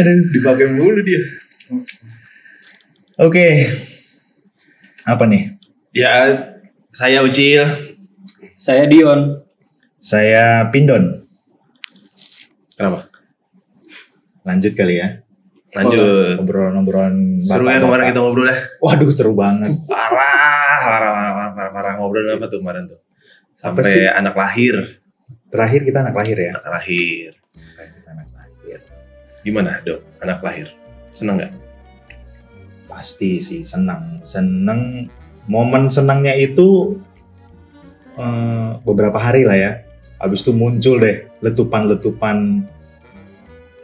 Aduh. Dipakai mulu dia. Oke. Apa nih? Ya, saya Ucil. Saya Dion. Saya Pindon. Kenapa? Lanjut kali ya. Lanjut. Obrolan-obrolan Seru ya kemarin kita ngobrol ya. Waduh, seru banget. Parah, parah, parah, parah, parah, parah. Ngobrol apa tuh kemarin tuh? Sampai anak lahir. Terakhir kita anak lahir ya. Anak lahir. Gimana dok? Anak lahir. Seneng nggak? Pasti sih senang. Seneng. Momen senangnya itu eh, beberapa hari lah ya. Habis itu muncul deh letupan-letupan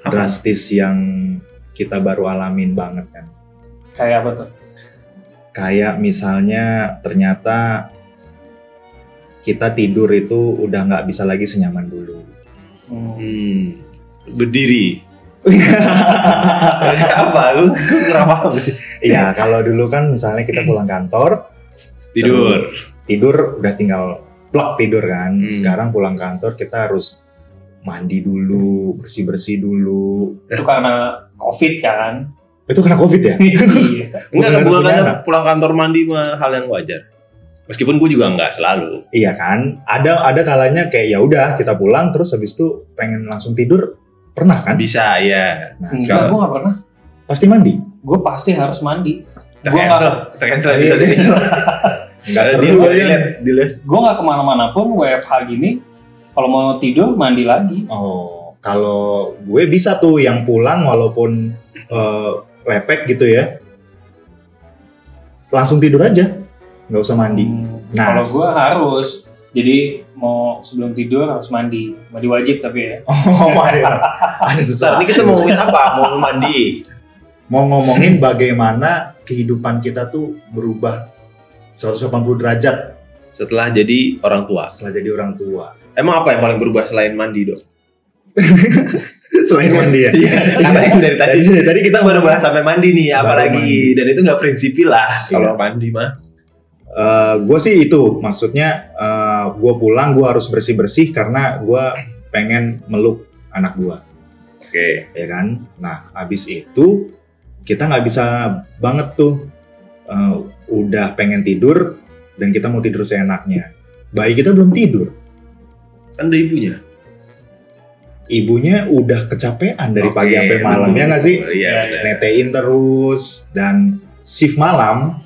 Apa? drastis yang kita baru alamin banget kan. Kayak apa tuh? Kayak misalnya ternyata kita tidur itu udah nggak bisa lagi senyaman dulu. Hmm. Hmm. Berdiri. Apa? Gue gue kurang paham. Iya, kalau dulu kan misalnya kita pulang kantor, Tidur. tidur udah tinggal plek tidur kan. Hmm. Sekarang pulang kantor kita harus mandi dulu, bersih-bersih dulu. Itu karena COVID kan? Itu kena Covid ya? Iya. Enggak, punya karena anak. pulang kantor mandi mah hal yang wajar. Meskipun gue juga nggak selalu. iya kan? Ada ada kalanya kayak ya udah kita pulang terus habis itu pengen langsung tidur. Pernah kan? Bisa ya. Nah, Enggak, sekarang gue gak pernah. pasti mandi. Gue pasti harus mandi. Kita Gua cancel. Kita cancel Iya, ini. Enggak seru ya. dilihat, dilihat. Gue gak ke mana-mana pun WFH gini. Kalau mau tidur mandi lagi. Oh, kalau gue bisa tuh yang pulang walaupun eh, lepek gitu ya. Langsung tidur aja. nggak usah mandi. Hmm, Nah, Kalau gue harus. Jadi mau sebelum tidur harus mandi. Mandi wajib tapi ya. Oh, ada, ada sesuatu. ini kita mau ngomongin apa? Mau mandi. Mau ngomongin bagaimana kehidupan kita tuh berubah 180 derajat Setelah jadi orang tua. setelah jadi orang tua. Emang apa yang paling berubah selain mandi dok? Selain mandi ya. Iya, dari tadi Tadi, tadi kita baru bahas sampai mandi nih, Baru apalagi mandi. dan itu nggak prinsipil lah Iya. kalau mandi mah. gue sih itu maksudnya gue pulang gue harus bersih bersih karena gue pengen meluk anak gue Oke. ya kan nah habis itu kita nggak bisa banget tuh eh, udah pengen tidur dan kita mau tidur seenaknya bayi kita belum tidur Kan ada ibunya. ibunya udah kecapean dari pagi Oke, sampai malam betul. ya nggak sih Iya. Iya, netein terus dan shift malam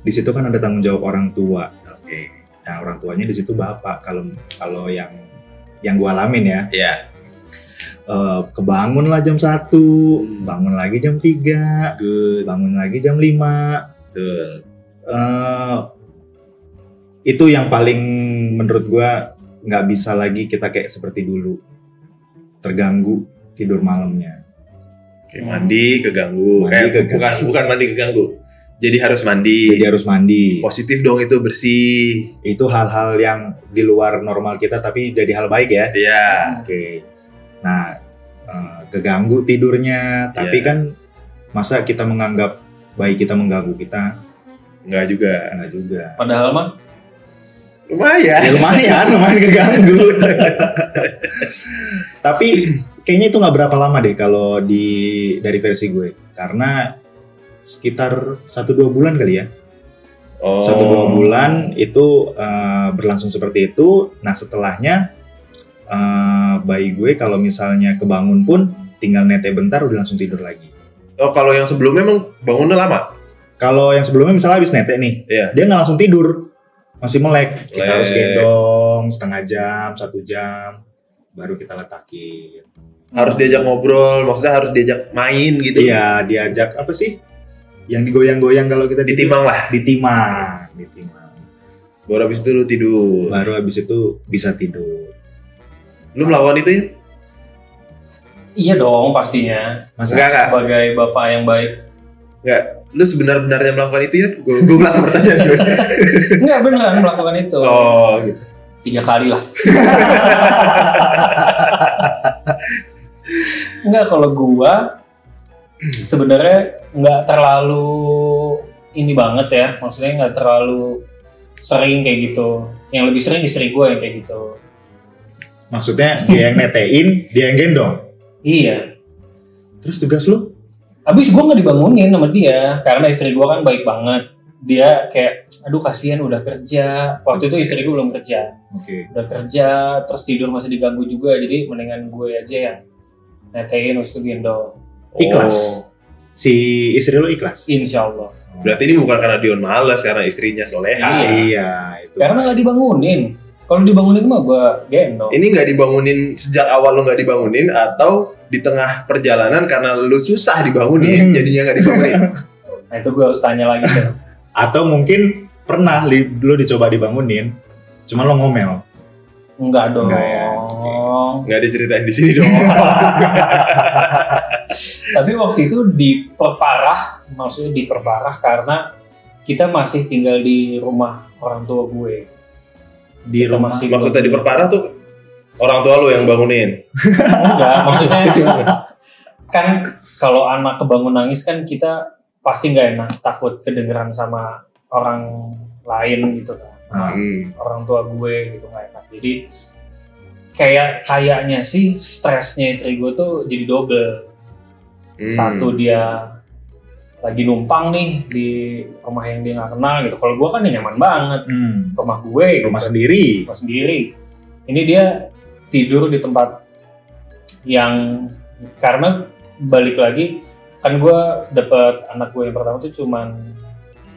di situ kan ada tanggung jawab orang tua Oke. Nah, orang tuanya di situ bapak. Kalau kalau yang yang gua alamin ya, Iya. eh, kebangun lah jam 1, Hmm. bangun lagi jam 3, Good. bangun lagi jam 5. Betul. Eh, itu yang paling menurut gua nggak bisa lagi kita kayak seperti dulu. Terganggu tidur malamnya. Oke, mandi keganggu. Mandi eh, keganggu. bukan bukan mandi keganggu. Jadi harus mandi. Jadi harus mandi. Positif dong itu bersih. Itu hal-hal yang di luar normal kita tapi jadi hal baik ya. Iya. Oke. Nah, eh, keganggu tidurnya, tapi Iya. kan masa kita menganggap bayi kita mengganggu kita? Enggak juga. Enggak juga. Padahal mah Lumayan. Ya lumayan, lumayan keganggu. tapi kayaknya itu nggak berapa lama deh kalau di dari versi gue, karena sekitar 1-2 bulan kali ya. Oh. Satu dua bulan itu eh, berlangsung seperti itu. Nah setelahnya eh, bayi gue kalau misalnya kebangun pun tinggal nete bentar udah langsung tidur lagi. Oh, kalau yang sebelumnya emang bangunnya lama. Kalau yang sebelumnya misalnya habis nete nih, Iya. dia nggak langsung tidur, masih melek. Kita Melek. harus gendong setengah jam, satu jam, baru kita letakin. Harus diajak ngobrol, maksudnya harus diajak main gitu. Iya, diajak apa sih? Yang digoyang-goyang kalau kita tidur? Ditimang lah. Ditimang, ditimang. Baru habis itu lu tidur. Baru habis itu bisa tidur. Lu melawan itu ya? iya dong pastinya. Masa Enggak, enggak. Sebagai bapak yang baik. Enggak. Lu sebenar-benarnya melakukan itu ya? Gue gue ulang pertanyaan gue. Enggak beneran melakukan itu. Oh, gitu. Tiga kali lah. Enggak kalau gua sebenarnya nggak terlalu ini banget ya. Maksudnya nggak terlalu sering kayak gitu. Yang lebih sering istri gua yang kayak gitu. Maksudnya dia yang netein, dia yang gendong. Iya. Terus tugas lu? Habis gue nggak dibangunin sama dia karena istri gue kan baik banget. Dia kayak, aduh kasihan udah kerja. Waktu itu istri gue belum kerja. Oke. Udah kerja, terus tidur masih diganggu juga. Jadi mendingan gue aja yang netein itu gendong. Ikhlas. Oh. Si istri lu ikhlas? Insya Allah. Berarti ini bukan karena Dion malas, karena istrinya soleha. Iya. Iya, itu. Karena nggak dibangunin. Kalau dibangunin mah gue gendong. Ini nggak dibangunin sejak awal lo nggak dibangunin atau di tengah perjalanan karena lu susah dibangunin Hmm. jadinya nggak dibangunin. Nah itu gue harus tanya lagi tuh. Atau mungkin pernah li, lu dicoba dibangunin, cuma lo ngomel. Enggak dong. Enggak ya, Nggak diceritain di sini dong. Tapi waktu itu diperparah, maksudnya diperparah karena kita masih tinggal di rumah orang tua gue. Di Kita rumah. masih- Maksudnya diperparah tuh orang tua lu yang bangunin. Enggak, maksudnya kan kalau anak kebangun nangis kan kita pasti nggak enak, takut kedengeran sama orang lain gitu kan. Ah, Hmm. Orang tua gue gitu nggak enak. Jadi kayak kayaknya sih stresnya istri gue tuh jadi double. Hmm. Satu dia lagi numpang nih di rumah yang dia nggak kenal gitu. Kalau gue kan ya nyaman banget hmm. rumah gue, Rumah gitu. sendiri. rumah sendiri. Ini dia tidur di tempat yang karena balik lagi kan gue dapet anak gue yang pertama tuh cuman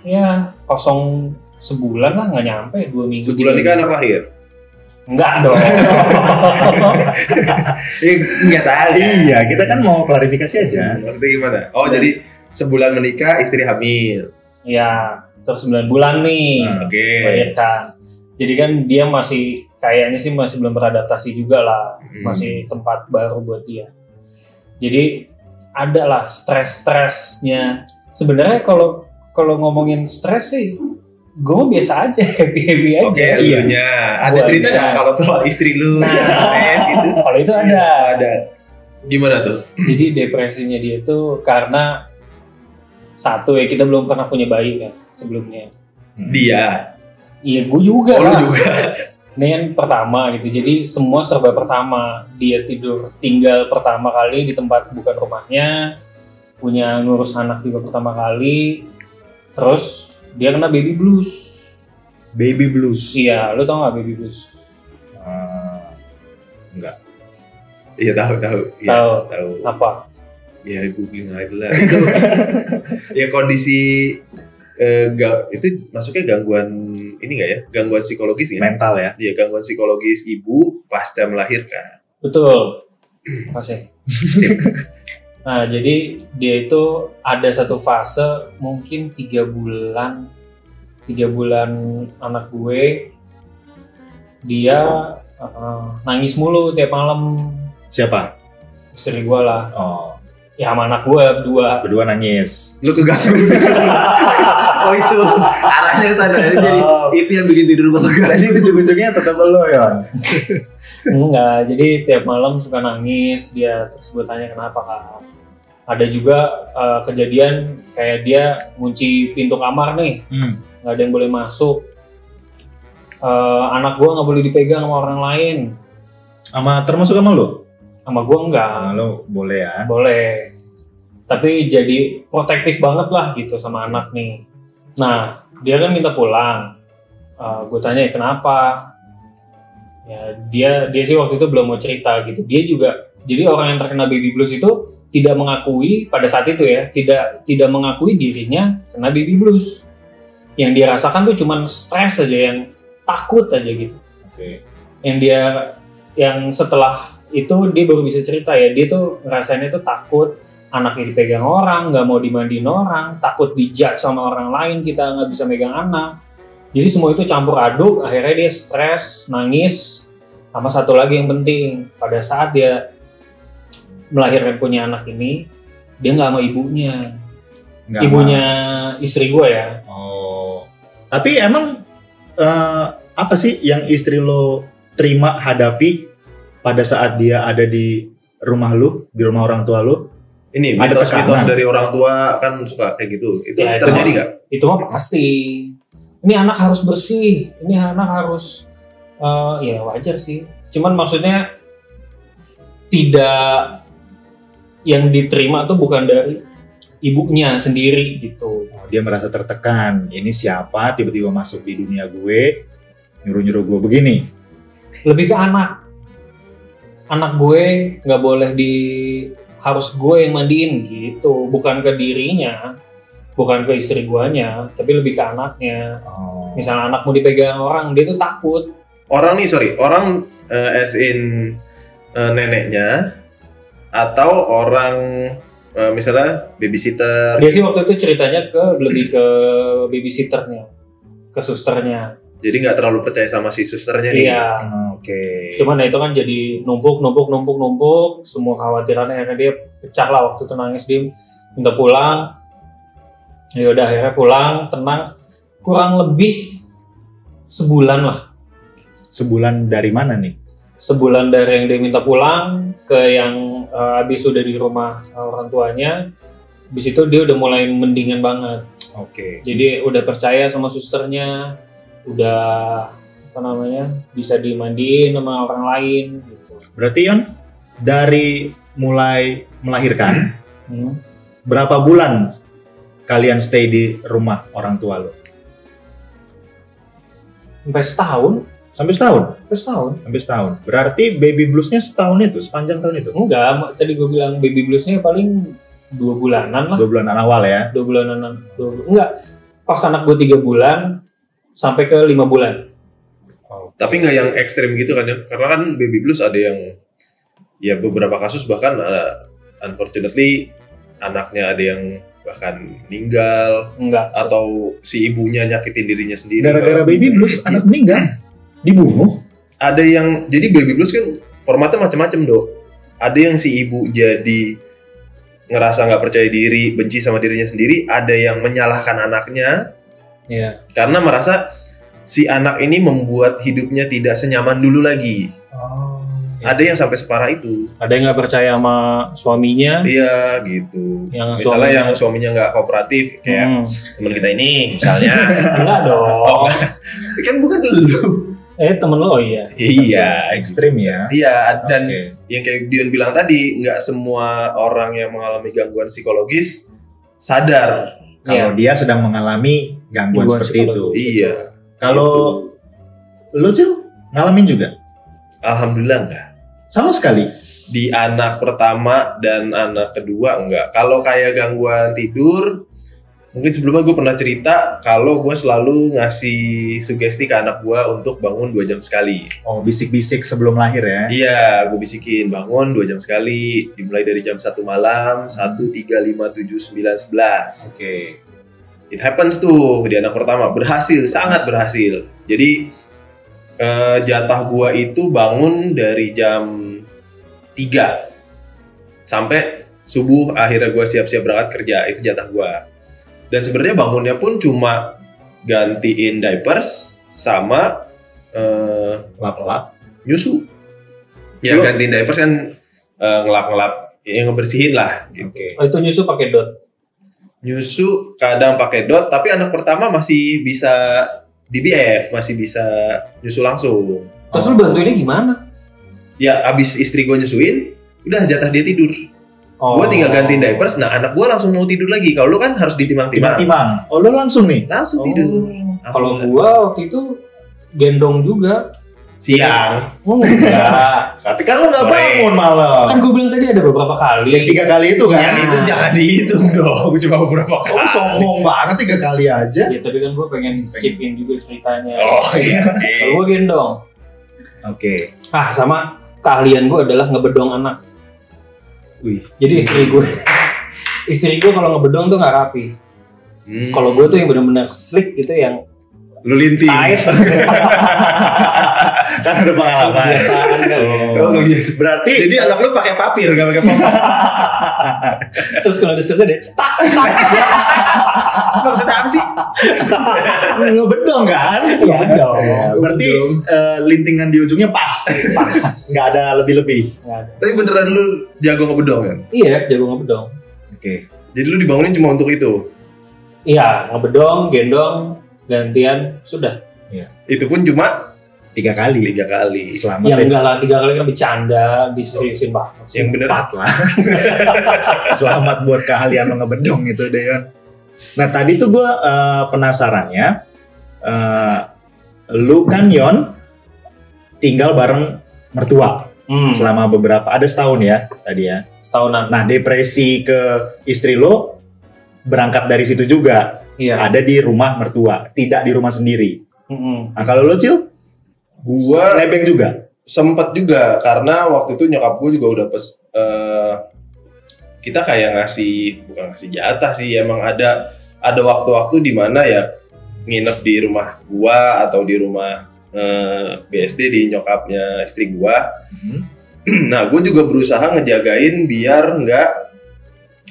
ya kosong sebulan lah nggak nyampe dua minggu. Sebulan nikah minggu. anak lahir. Enggak dong. Ya nggak tahu. Iya, kita kan mau klarifikasi aja. Maksudnya gimana? Oh Sebulan. jadi sebulan menikah istri hamil. ya terus 9 bulan nih Hmm, Oke. melahirkan. Jadi kan dia masih kayaknya sih masih belum beradaptasi juga lah, Hmm. masih tempat baru buat dia. Jadi ada lah stres-stresnya. Sebenarnya kalau kalau ngomongin stres sih, gue biasa aja, happy happy aja. Oke, Iya. elunya. Ada cerita nggak kalau soal istri lu? Nah. Gitu. Kalau itu ada. Ada. Gimana tuh? Jadi depresinya dia itu karena satu ya kita belum pernah punya bayi kan sebelumnya. Hmm. Dia. Iya, gue juga Oh, lu juga. Ini kan pertama gitu. Jadi semua serba pertama. Dia tidur tinggal pertama kali di tempat bukan rumahnya. Punya ngurus anak juga pertama kali. Terus dia kena baby blues. Baby blues. Iya, lu tau gak baby blues? Ah, enggak. Iya tahu tahu. Iya, Tahu. tahu. Apa? Ya googling aja lah. Itu ya kondisi eh, ga- itu masuknya gangguan ini enggak ya? Gangguan psikologis ya? Mental ya. Iya, gangguan psikologis ibu pasca melahirkan. Betul. Makasih. Nah, jadi dia itu ada satu fase mungkin tiga bulan, tiga bulan anak gue, dia eh, nangis mulu tiap malam Siapa? istri gue lah, Oh, ya sama anak gue berdua. berdua nangis. Lu keganggu. oh itu arahnya ke sana. Jadi Oh. itu yang bikin tidur gua keganggu. Tadi ujung-ujungnya tetap lo ya. Enggak, jadi tiap malam suka nangis dia terus gue tanya kenapa kak. Ada juga eh, kejadian kayak dia ngunci pintu kamar nih, Hmm. nggak ada yang boleh masuk. Eh, anak gue nggak boleh dipegang sama orang lain, Sama termasuk sama lo? sama gue enggak, Sama lo boleh ya. boleh. Tapi jadi protektif banget lah gitu sama anak nih. Nah dia kan minta pulang. gue tanya kenapa? Ya dia dia sih waktu itu belum mau cerita gitu. Dia juga jadi orang yang terkena baby blues itu tidak mengakui pada saat itu ya tidak tidak mengakui dirinya kena baby blues. Yang dia rasakan tuh cuman stres aja yang takut aja gitu. Oke. Yang dia yang setelah itu dia baru bisa cerita ya dia tuh ngerasainnya tuh takut anaknya dipegang orang nggak mau dimandiin orang takut dijat sama orang lain kita nggak bisa megang anak jadi semua itu campur aduk akhirnya dia stres nangis sama satu lagi yang penting pada saat dia melahirkan punya anak ini dia nggak sama ibunya Nggak ibunya istri gue ya Oh. Tapi emang eh, apa sih yang istri lo terima hadapi pada saat dia ada di rumah lu, di rumah orang tua lu? Ini Ada tekanan. dari orang tua kan suka kayak gitu. Itu Ya, terjadi nggak? itu mah pasti ini anak harus bersih ini anak harus eh, ya wajar sih cuman maksudnya tidak yang diterima tuh bukan dari ibunya sendiri gitu. Dia merasa tertekan. Ini siapa tiba-tiba masuk di dunia gue, nyuruh-nyuruh gue begini. Lebih ke anak. Anak gue nggak boleh di harus gue yang mandiin gitu, bukan ke dirinya, bukan ke istri guanya, tapi lebih ke anaknya. Oh. Misalnya anak mau dipegang orang, dia tuh takut. Orang nih sorry, orang eh, as in eh, neneknya atau orang eh, misalnya babysitter. Dia sih waktu itu ceritanya ke lebih ke babysitternya, ke susternya. Jadi nggak terlalu percaya sama si susternya nih. Iya. Oke. Cuman ya itu kan jadi numpuk, numpuk, numpuk, numpuk. Semua khawatirannya akhirnya dia pecah lah waktu itu nangis dia minta pulang. Ya udah akhirnya pulang, tenang. Kurang lebih sebulan lah. Sebulan dari mana nih? Sebulan dari yang dia minta pulang ke yang eh, habis udah di rumah orang tuanya. Habis itu dia udah mulai mendingan banget. Oke. Jadi udah percaya sama susternya, udah apa namanya bisa dimandiin sama orang lain gitu. Berarti Yon dari mulai melahirkan Hmm. berapa bulan kalian stay di rumah orang tua lo? Sampai setahun, Sampai setahun. sampai setahun. Sampai setahun. Berarti baby bluesnya setahun itu, sepanjang tahun itu. Enggak, tadi gue bilang baby bluesnya paling dua bulanan lah, Dua bulan awal ya. dua bulanan. Dua, enggak, pas anak gue tiga bulan sampai ke lima bulan. Tapi nggak yang ekstrim gitu kan ya? Karena kan baby blues ada yang ya beberapa kasus bahkan uh, unfortunately anaknya ada yang bahkan meninggal Enggak. atau si ibunya nyakitin dirinya sendiri. Gara-gara baby blues anak meninggal, dibunuh. ada yang jadi baby blues kan formatnya macam-macam dok. Ada yang si ibu jadi ngerasa nggak percaya diri, benci sama dirinya sendiri. Ada yang menyalahkan anaknya Iya. karena merasa si anak ini membuat hidupnya tidak senyaman dulu lagi. Oh. Ada yang sampai separah itu. Ada yang nggak percaya sama suaminya, Iya gitu. yang Misalnya suaminya- yang suaminya nggak kooperatif kayak Hmm. teman kita ini misalnya. enggak dong. kan bukan lu. Eh temen lo oh iya. Iya, Ekstrim ya. Iya, dan Oke. yang kayak Dion bilang tadi, nggak semua orang yang mengalami gangguan psikologis sadar. Kalau dia sedang mengalami gangguan Gangguan seperti itu. Iya. Kalau lu Cil, ngalamin juga? Alhamdulillah enggak. Sama sekali. Di anak pertama dan anak kedua enggak. Kalau kayak gangguan tidur, mungkin sebelumnya gue pernah cerita kalau gue selalu ngasih sugesti ke anak gue untuk bangun dua jam sekali. Oh, bisik-bisik sebelum lahir ya. Iya, gue bisikin bangun dua jam sekali, dimulai dari jam satu malam, satu tiga lima tujuh sembilan sebelas. Oke. It happens tuh di anak pertama berhasil, sangat berhasil. Jadi eh, jatah gua itu bangun dari jam 3 sampai subuh akhirnya gua siap-siap berangkat kerja itu jatah gua. Dan sebenarnya bangunnya pun cuma gantiin diapers sama eh, Lap-lap. nyusu. Ya Lu- gantiin diapers kan eh, ngelap-ngelap ya ngebersihin lah gitu. Oke. Oh itu nyusu pakai dot. nyusu kadang pakai dot tapi anak pertama masih bisa DBF masih bisa nyusu langsung Terus Oh. lu bantuinnya gimana? ya abis istri gue nyusuin udah jatah dia tidur Oh. gue tinggal gantiin diapers nah anak gue langsung mau tidur lagi kalau lu kan harus ditimang-timang Timang-timang. Oh, lu langsung nih? langsung Oh. tidur Kalau gua waktu itu gendong juga. siang Oh enggak. Tapi kan lu nggak Sore. bangun malam. kan gua bilang tadi ada beberapa kali. Yang tiga kali itu kan? Ya, itu jangan dihitung dong cuma beberapa Oh, kali lu sombong banget tiga kali aja. Ya tapi kan gua pengen chip in juga ceritanya. oh iya Kalau gua gendong. Oke. Ah sama keahlian gua adalah ngebedong anak. Wih. Jadi istri gua istri gua kalau ngebedong tuh nggak rapi. Hmm. Kalau gua tuh yang benar-benar slick gitu yang lu linting. Kan ada pengalaman. Kan. Oh, biasa. Berarti jadi anak lu pakai papir gak pakai papir Terus kalau udah selesai deh, tak, maksudnya apa sih ngebedong kan? Iya dong. Ya, berarti eh, lintingan di ujungnya pas. Pas. Nggak ada lebih-lebih. Tapi beneran lu jago ngebedong kan Iya, jago ngebedong. Oke. jadi lu dibangunin cuma untuk itu Iya, ngebedong, gendong, gantian, sudah. itu pun cuma tiga kali. Tiga kali. selamat yang deh. enggak lah tiga kali kan bercanda diseriusin banget Yang bener Empat lah. Selamat buat keahlian lo ngebedong itu deh Yon nah tadi tuh gue penasarannya eh, lu kan Yon tinggal bareng mertua hmm, selama beberapa ada setahun ya tadi ya? Setahunan. Nah depresi ke istri lo berangkat dari situ juga. Iya. Ada di rumah mertua tidak di rumah sendiri. Mm-mm. nah kalau lo cil Gua nebeng juga? sempet juga karena waktu itu nyokap gue juga udah pes eh, kita kayak ngasih bukan ngasih jatah sih emang ada ada waktu-waktu di mana ya nginep di rumah gua atau di rumah eh, BSD di nyokapnya istri gua. Mhm. nah gue juga berusaha ngejagain biar nggak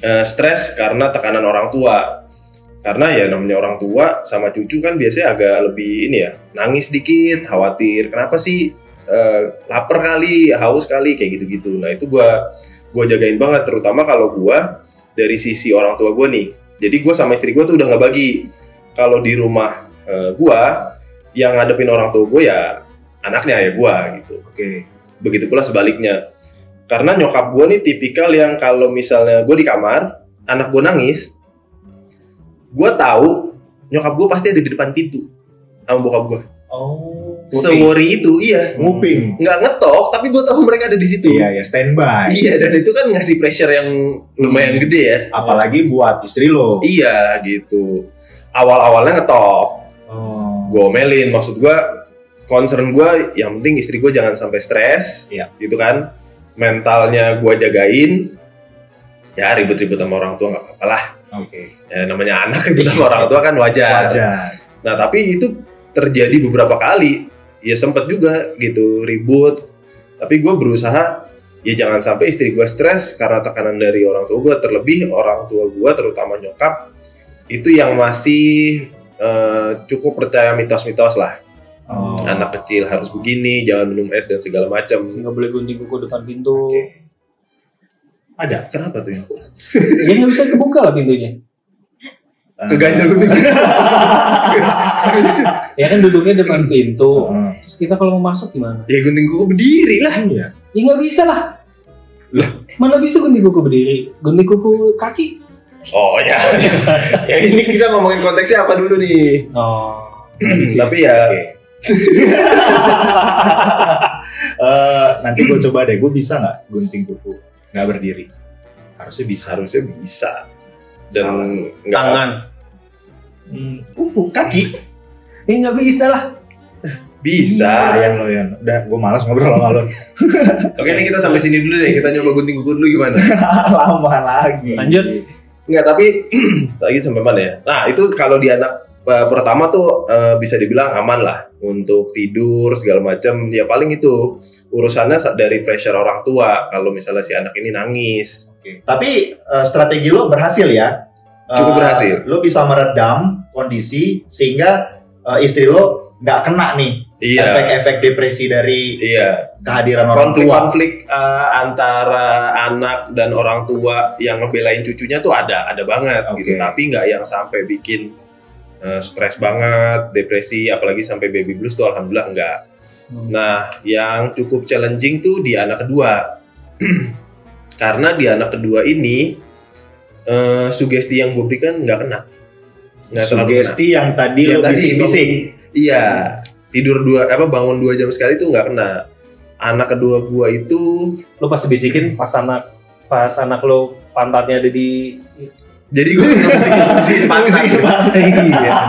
eh, stres karena tekanan orang tua karena ya namanya orang tua sama cucu kan biasanya agak lebih ini ya nangis dikit khawatir kenapa sih eh, lapar kali haus kali? Kayak gitu-gitu. Nah itu gua gua jagain banget terutama kalau gua dari sisi orang tua gua nih. Jadi gua sama istri gua tuh udah nggak bagi. Kalau di rumah eh, gua yang ngadepin orang tua gua ya anaknya ya gua gitu. Oke. Begitu pula sebaliknya. Karena nyokap gue nih tipikal yang kalau misalnya gue di kamar anak gue nangis gue tahu nyokap gue pasti ada di depan pintu sama bokap gue oh. Sewori itu iya. Nguping. Nggak ngetok tapi gue tahu mereka ada di situ. Iya ya standby. Iya dan itu kan ngasih pressure yang lumayan Hmm. gede ya. Apalagi buat istri lo. Iya gitu. Awal-awalnya ngetok. Oh. Gue omelin maksud gue concern gue yang penting istri gue jangan sampai stres Iya. gitu kan. Mentalnya gue jagain. Ya ribut-ribut sama orang tua nggak apa-apa lah oke. Ya namanya anak ribut sama orang tua kan wajar. wajar. Nah tapi itu terjadi beberapa kali. Ya sempet juga gitu ribut. Tapi gue berusaha ya jangan sampai istri gue stres karena tekanan dari orang tua gue terlebih orang tua gue terutama nyokap itu yang masih eh, cukup percaya mitos-mitos lah. Oh. anak kecil harus begini jangan minum es dan segala macam nggak boleh gunting kuku depan pintu ada? Kenapa tuh ya? Ya nggak bisa kebuka lah pintunya. Keganjal gue tuh ya kan duduknya depan pintu. Terus kita kalau mau masuk gimana? Ya gunting kuku berdiri lah. Iya. Ya nggak bisa lah. Mana bisa gunting kuku berdiri? Gunting kuku kaki. Oh ya. Ya ini kita ngomongin konteksnya apa dulu nih? Oh. Tapi ya. Eh, nanti gue coba deh, gue bisa nggak gunting kuku nggak berdiri? Harusnya bisa. harusnya bisa dan Salah. nggak tangan Hmm, kuku, kaki. ya nggak bisa lah bisa Sayang lo Yon. Udah, gue malas ngobrol sama lo. oke ini kita sampai sini dulu deh kita nyoba gunting kuku dulu gimana Lama lagi. Lanjut. Nggak, tapi lagi sampai mana ya? Nah, itu kalau di anak eh, pertama tuh eh, bisa dibilang aman lah untuk tidur segala macam. Ya paling itu urusannya sa- dari pressure orang tua kalau misalnya si anak ini nangis. Oke. Tapi eh, strategi lo berhasil ya? Cukup Eh, berhasil. Lo bisa meredam kondisi sehingga eh, istri lo nggak kena nih Iya. efek-efek depresi dari Iya, kehadiran orang tua. konflik-konflik eh, antara anak dan orang tua yang ngebelain cucunya tuh ada, ada banget gitu. Oke. Tapi nggak yang sampai bikin eh, stres banget, depresi, apalagi sampai baby blues tuh alhamdulillah enggak. Nah, yang cukup challenging tuh di anak kedua. Karena di anak kedua ini eh, sugesti yang gue berikan nggak kena. Nggak terlalu kena. Sugesti yang tadi Yang lo bisik-bisik. Iya, tidur dua apa bangun dua jam sekali tuh nggak kena. Anak kedua gua itu lo pasti bisikin pas anak pas anak lo pantatnya ada di jadi gue bisikin pantat. iya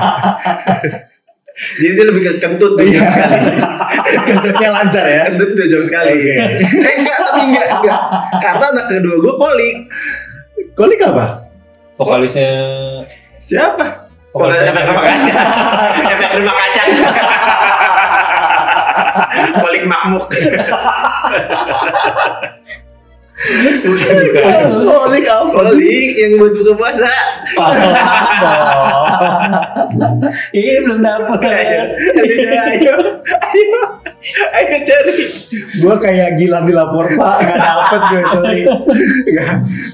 Jadi dia lebih ke kentut jam sekali. Kentutnya lancar ya. Kentut dua jam sekali. Oke. Eh enggak, tapi enggak, enggak. Karena anak kedua gue kolik. Kolik apa? vokalisnya Siapa? vokalisnya Efek rumah kaca. Efek rumah kaca. kolik makmuk. Apa? Kolik yang buat buka puasa. ini belum dapet Ayo, ayo, ayo, ayo cari. Gue kayak gila di lapor pak, nggak dapet gue sorry.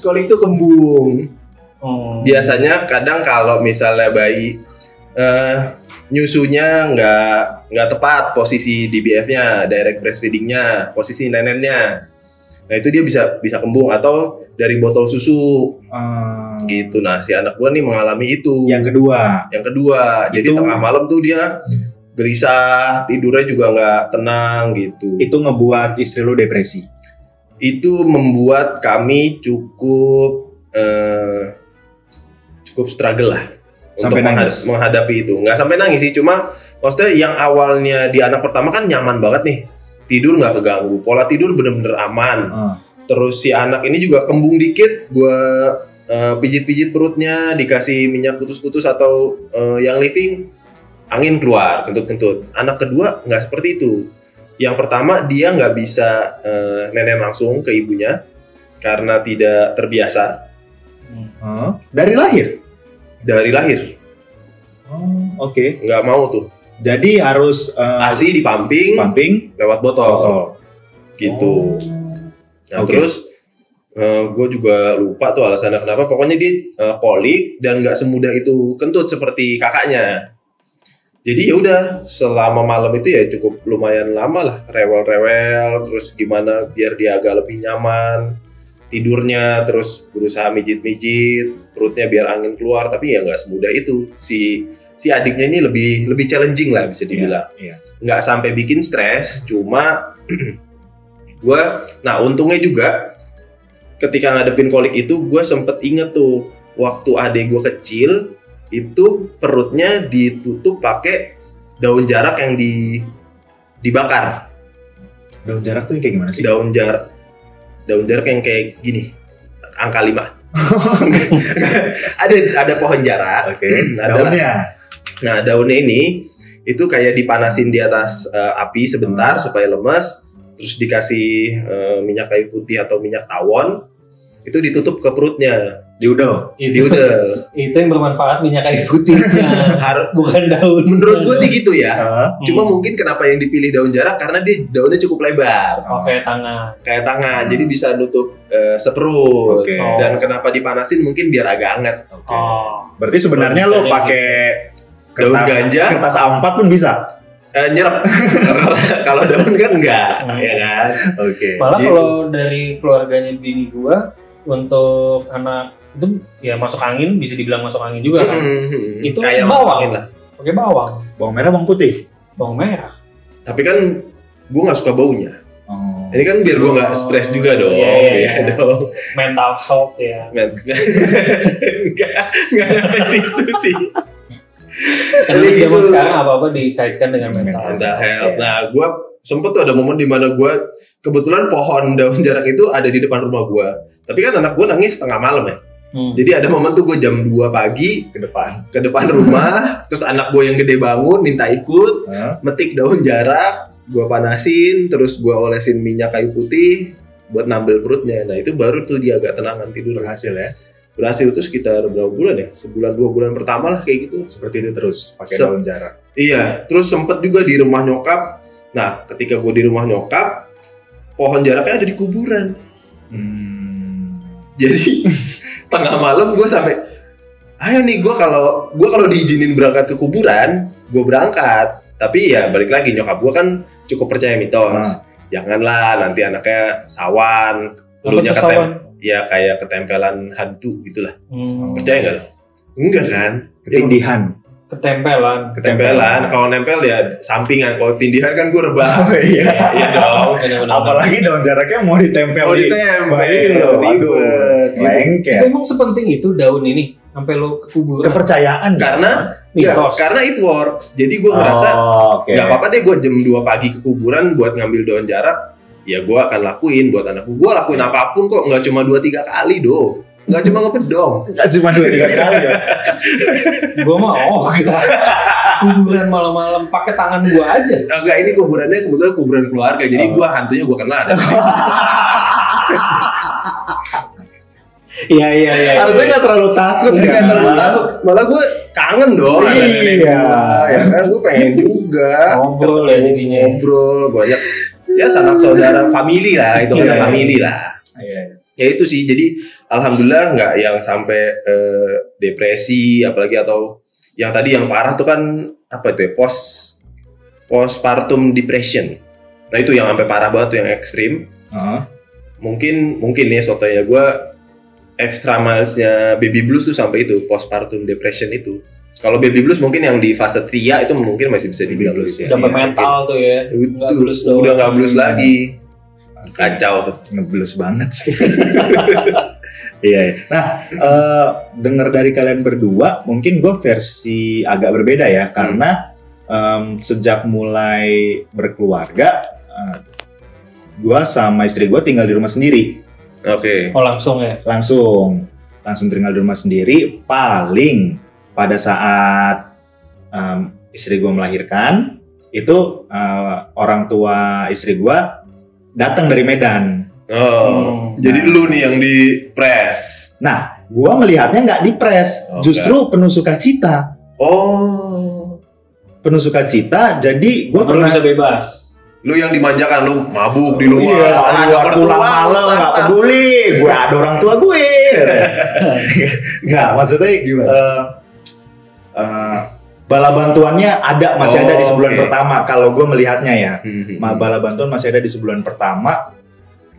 Kolik tuh kembung. Hmm. biasanya kadang kalau misalnya bayi eh nyusunya nggak nggak tepat posisi DBF-nya, direct breastfeeding-nya, posisi nenennya. Nah itu dia bisa bisa kembung atau dari botol susu Eh, gitu. Nah si anak gua nih mengalami itu. Yang kedua, Yang kedua, jadi Itu- tengah malam tuh dia gelisah, tidurnya juga nggak tenang gitu. itu ngebuat istri lu depresi. Itu membuat kami cukup eh, cukup struggle lah Sampai untuk nangis? menghadapi itu. Nggak sampai nangis sih, cuma maksudnya yang awalnya di anak pertama kan nyaman banget nih, tidur nggak keganggu, pola tidur bener-bener aman. Eh, Terus si anak ini juga kembung dikit, gue pijit-pijit perutnya, dikasih minyak kutus-kutus atau eh, yang living, angin keluar, kentut-kentut. Anak kedua nggak seperti itu. Yang pertama dia nggak bisa eh, nenek langsung ke ibunya karena tidak terbiasa eh, dari lahir. dari lahir, Oh, Oke. nggak mau tuh. Jadi harus eh, Asi dipamping pumping lewat botol, botol. gitu. Oh. Nah Oke. terus gue juga lupa tuh alasannya kenapa. Pokoknya dia eh, kolik dan nggak semudah itu kentut seperti kakaknya. Jadi ya udah selama malam itu ya cukup lumayan lama lah rewel-rewel terus gimana biar dia agak lebih nyaman tidurnya terus berusaha mijit-mijit perutnya biar angin keluar tapi ya nggak semudah itu si si adiknya ini lebih lebih challenging lah bisa dibilang Iya. nggak sampai bikin stres cuma gue nah untungnya juga ketika ngadepin kolik itu gue sempet inget tuh waktu adik gue kecil itu perutnya ditutup pakai daun jarak yang di dibakar Daun jarak tuh yang kayak gimana sih? daun jarak daun jarak yang kayak gini angka 5 ada ada pohon jarak Oke. Adalah- Daunnya. Nah, daunnya ini itu kayak dipanasin di atas eh, api sebentar supaya lemas, terus dikasih eh, minyak kayu putih atau minyak tawon, itu ditutup ke perutnya, Diudo. Itu, diudel. itu yang bermanfaat minyak kayu putihnya, Har- bukan daun. Menurut gue sih gitu ya. Eh, Cuma mungkin kenapa yang dipilih daun jarak karena dia daunnya cukup lebar, Oke tangan. kayak tangan, jadi bisa nutup eh, seperut. Oke. Oh. Dan kenapa dipanasin mungkin biar agak hangat. Oke. Oh, Berarti sebenarnya lo Daun pakai Daun kertas, ganja. kertas A4 pun bisa. Eh, nyerap. Kalau daun kan enggak, Hmm. ya kan? Oke. malah Gitu. kalau dari keluarganya bini gua untuk anak itu ya masuk angin bisa dibilang masuk angin juga kan. Hmm, Itu kayak bawang. lah. Pakai bawang, Bawang merah, bawang putih. bawang merah. Tapi kan gue nggak suka baunya. Oh. Ini kan biar gue nggak stres juga dong. Iya, iya, Iya iya. dong. Mental health ya. Men. Enggak, enggak sampai situ sih. Karena di zaman gitu. sekarang apa-apa dikaitkan dengan mental. Mental health. Nah, gue sempet tuh ada momen di mana gue kebetulan pohon daun jarak itu ada di depan rumah gue. Tapi kan anak gue nangis tengah malam ya. Hmm. Jadi ada momen tuh gue jam 2 pagi Ke depan. ke depan rumah, terus anak gue yang gede bangun minta ikut, Eh, metik daun jarak, gue panasin, terus gue olesin minyak kayu putih buat nambel perutnya. Nah itu baru tuh dia agak tenangan tidur. berhasil ya. Berhasil tuh sekitar berapa bulan ya? Sebulan dua bulan pertama lah kayak gitu. Seperti itu terus pakai Se- daun jarak. Iya, terus sempet juga di rumah nyokap. Nah, ketika gue di rumah nyokap, pohon jaraknya ada di kuburan. Hmm. Jadi tengah malam gue sampai, ayo nih gue kalau gue kalau diizinin berangkat ke kuburan, gue berangkat. Tapi ya balik lagi nyokap gue kan cukup percaya mitos. Ah. Janganlah nanti anaknya sawan, dulunya ketem? Ya kayak ketempelan hantu gitulah. Hmm. Percaya nggak lo? Enggak kan? Ketindihan. Ketempelan. Ketempelan. Kalau nempel ya sampingan. Kalau tindihan kan gue rebah. Oh iya. Iya dong. Benar-benar. Apalagi daun jaraknya mau ditempel Mau di ditempel, Aduh, ribet. Tapi lengket. emang sepenting itu daun ini sampai lo ke kuburan. Kepercayaan Karena ya, Mitos. karena it works. Jadi gue ngerasa oh, oke. nggak apa-apa deh gue jam 2 pagi ke kuburan buat ngambil daun jarak. Ya gue akan lakuin buat anakku. Gue lakuin apa pun kok. Nggak cuma 2-3 kali do. Nggak cuma ngepedong. Nggak cuma dua tiga kali ya. Gua mah oh kita kuburan malam-malam pakai tangan gua aja. Enggak ini kuburannya kebetulan kuburan keluarga. Jadi Oh. gue hantunya gue kenal. ada. Iya iya iya. Harusnya nggak terlalu takut Nggak kan. terlalu takut. Malah gue kangen dong. Iya. Ya kan gue pengen juga. ngobrol ya jadinya. ngobrol banyak ya sanak saudara family lah itu kan Iya. family lah Iya. ya itu sih jadi alhamdulillah nggak yang sampai eh, depresi apalagi atau yang tadi yang parah tuh kan apa itu ya post postpartum depression nah itu yang sampai parah banget tuh yang ekstrim Heeh. mungkin mungkin ya sotonya gue extra milesnya baby blues tuh sampai itu postpartum depression itu kalau baby blues mungkin yang di fase tria itu mungkin masih bisa dibilang blues, ya. Sampai Iya, mental tuh ya. Itu blues doang. udah nggak blues lagi kacau tuh ngebles banget sih. Iya. iya. Nah, eh dengar dari kalian berdua, mungkin gue versi agak berbeda ya, karena em, sejak mulai berkeluarga, gue sama istri gue tinggal di rumah sendiri, oke Oh langsung ya. langsung, langsung tinggal di rumah sendiri. Paling pada saat em, istri gue melahirkan, itu eh, orang tua istri gue datang dari Medan. oh Hmm. jadi lu nih yang di press Nah, gua melihatnya nggak dipres, Oke. justru penuh sukacita, oh penuh sukacita. Jadi gua Lu pernah bisa bebas. lu yang dimanjakan lu mabuk di luar Iya, ada luar pulang malam nggak peduli, gue ada orang tua gue. Nggak, maksudnya Gimana? eh, eh, bala bantuannya ada masih ada di Oh, sebulan oke. pertama. Kalau gue melihatnya ya, Hmm. Ma- bala bantuan masih ada di sebulan pertama.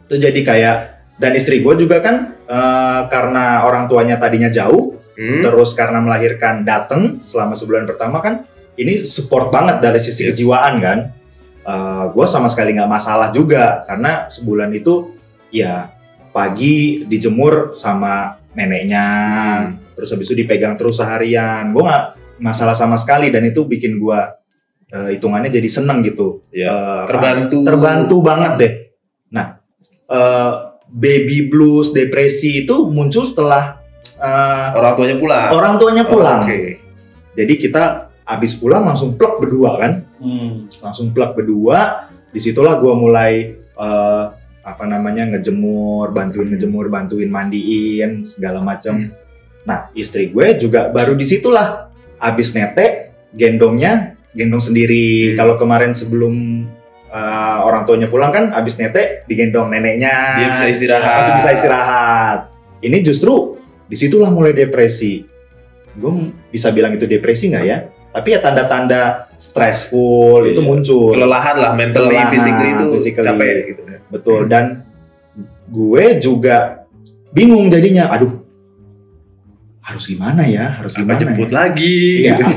Itu jadi kayak dan istri gue juga kan eh, karena orang tuanya tadinya jauh, Hmm. terus karena melahirkan dateng selama sebulan pertama kan ini support banget dari sisi Yes. kejiwaan kan gue sama sekali nggak masalah juga karena sebulan itu ya pagi dijemur sama neneknya Hmm. Terus habis itu dipegang terus seharian gue nggak masalah sama sekali dan itu bikin gue hitungannya jadi seneng gitu Ya, Eh, terbantu. terbantu banget deh nah eh, baby blues depresi itu muncul setelah eh, orang tuanya pulang orang tuanya pulang. oke Jadi kita abis pulang langsung plek berdua kan, Hmm. langsung plek berdua. Di situlah gue mulai eh, apa namanya ngejemur, bantuin ngejemur, bantuin mandiin segala macam. Nah istri gue juga baru di situlah abis netek gendongnya gendong sendiri. Hmm. Kalau kemarin sebelum eh, orang tuanya pulang kan abis netek digendong neneknya. dia bisa istirahat masih bisa istirahat. Ini justru di situlah mulai depresi. Gue bisa bilang itu depresi nggak ya? Tapi ya tanda-tanda stressful Iya. itu muncul. kelelahan lah mentally Kelelahan, physically itu physically. capek gitu Betul. Dan gue juga bingung jadinya. Aduh, harus gimana ya? Harus apa gimana jemput ya? lagi Iya, apa,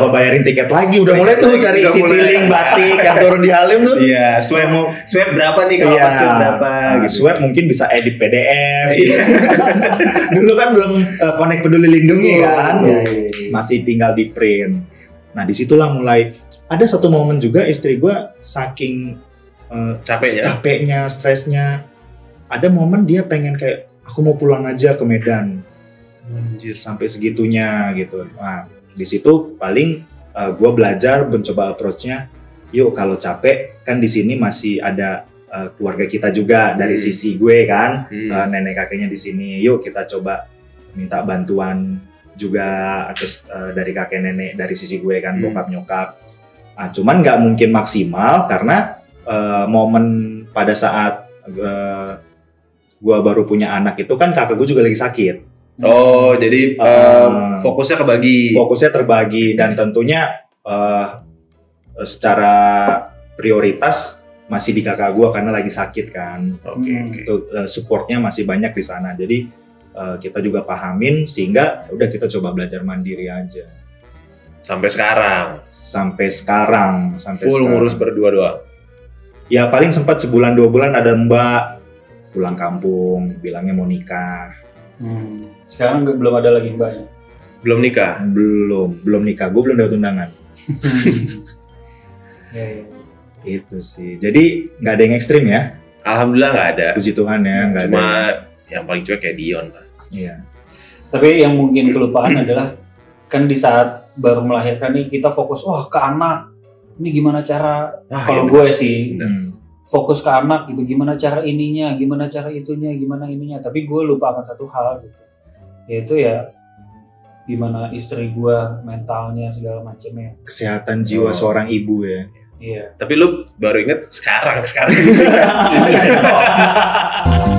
apa bayarin tiket lagi? Udah mulai tuh cari. Citylink, batik yang turun di Halim tuh. iya swab mau swab berapa nih kalau Iya. pas swab berapa Nah, gitu swab mungkin bisa edit PDF. Iya. Dulu kan belum uh, connect peduli lindungi Betul. kan, Iya, iya, iya. masih tinggal di print. Nah di situlah mulai ada satu momen juga istri gue saking uh, capeknya capeknya, stresnya, ada momen dia pengen kayak aku mau pulang aja ke Medan Anjir. sampai segitunya gitu. Nah di situ paling gue belajar mencoba approach-nya. Yuk kalau capek kan di sini masih ada uh, keluarga kita juga dari Hmm. sisi gue kan Hmm. uh, nenek kakeknya di sini. Yuk kita coba minta bantuan juga atas uh, dari kakek nenek dari sisi gue kan Hmm. bokap nyokap. Ah, cuman nggak mungkin maksimal karena uh, momen pada saat uh, gue baru punya anak itu kan kakak gue juga lagi sakit. Oh jadi Ah. em, fokusnya kebagi Fokusnya terbagi dan tentunya uh, secara prioritas masih di kakak gue karena lagi sakit kan. oke Hmm. oke itu uh, supportnya masih banyak di sana jadi uh, kita juga pahamin sehingga ya udah kita coba belajar mandiri aja sampai sekarang sampai sekarang sampai full sekarang. ngurus berdua doang ya paling sempat sebulan dua bulan ada mbak pulang kampung bilangnya mau nikah Hmm. Sekarang belum ada lagi mbaknya. belum nikah? Belum. Belum nikah. Gue belum dapat undangan. Iya, iya. itu sih. Jadi nggak ada yang ekstrim ya? Alhamdulillah nggak ada. Puji Tuhan ya nggak cuma ada yang paling cuek kayak Dion lah iya. Tapi yang mungkin kelupaan adalah kan di saat baru melahirkan nih kita fokus wah ke anak. Ini gimana cara? Wah, kalau iya gue sih Hmm. Fokus ke anak gitu gimana cara ininya, gimana cara itunya, gimana ininya. Tapi gue lupa akan satu hal gitu. Yaitu ya gimana istri gue mentalnya segala macamnya. kesehatan jiwa Oh. seorang ibu ya Iya. Tapi lu baru inget sekarang sekarang.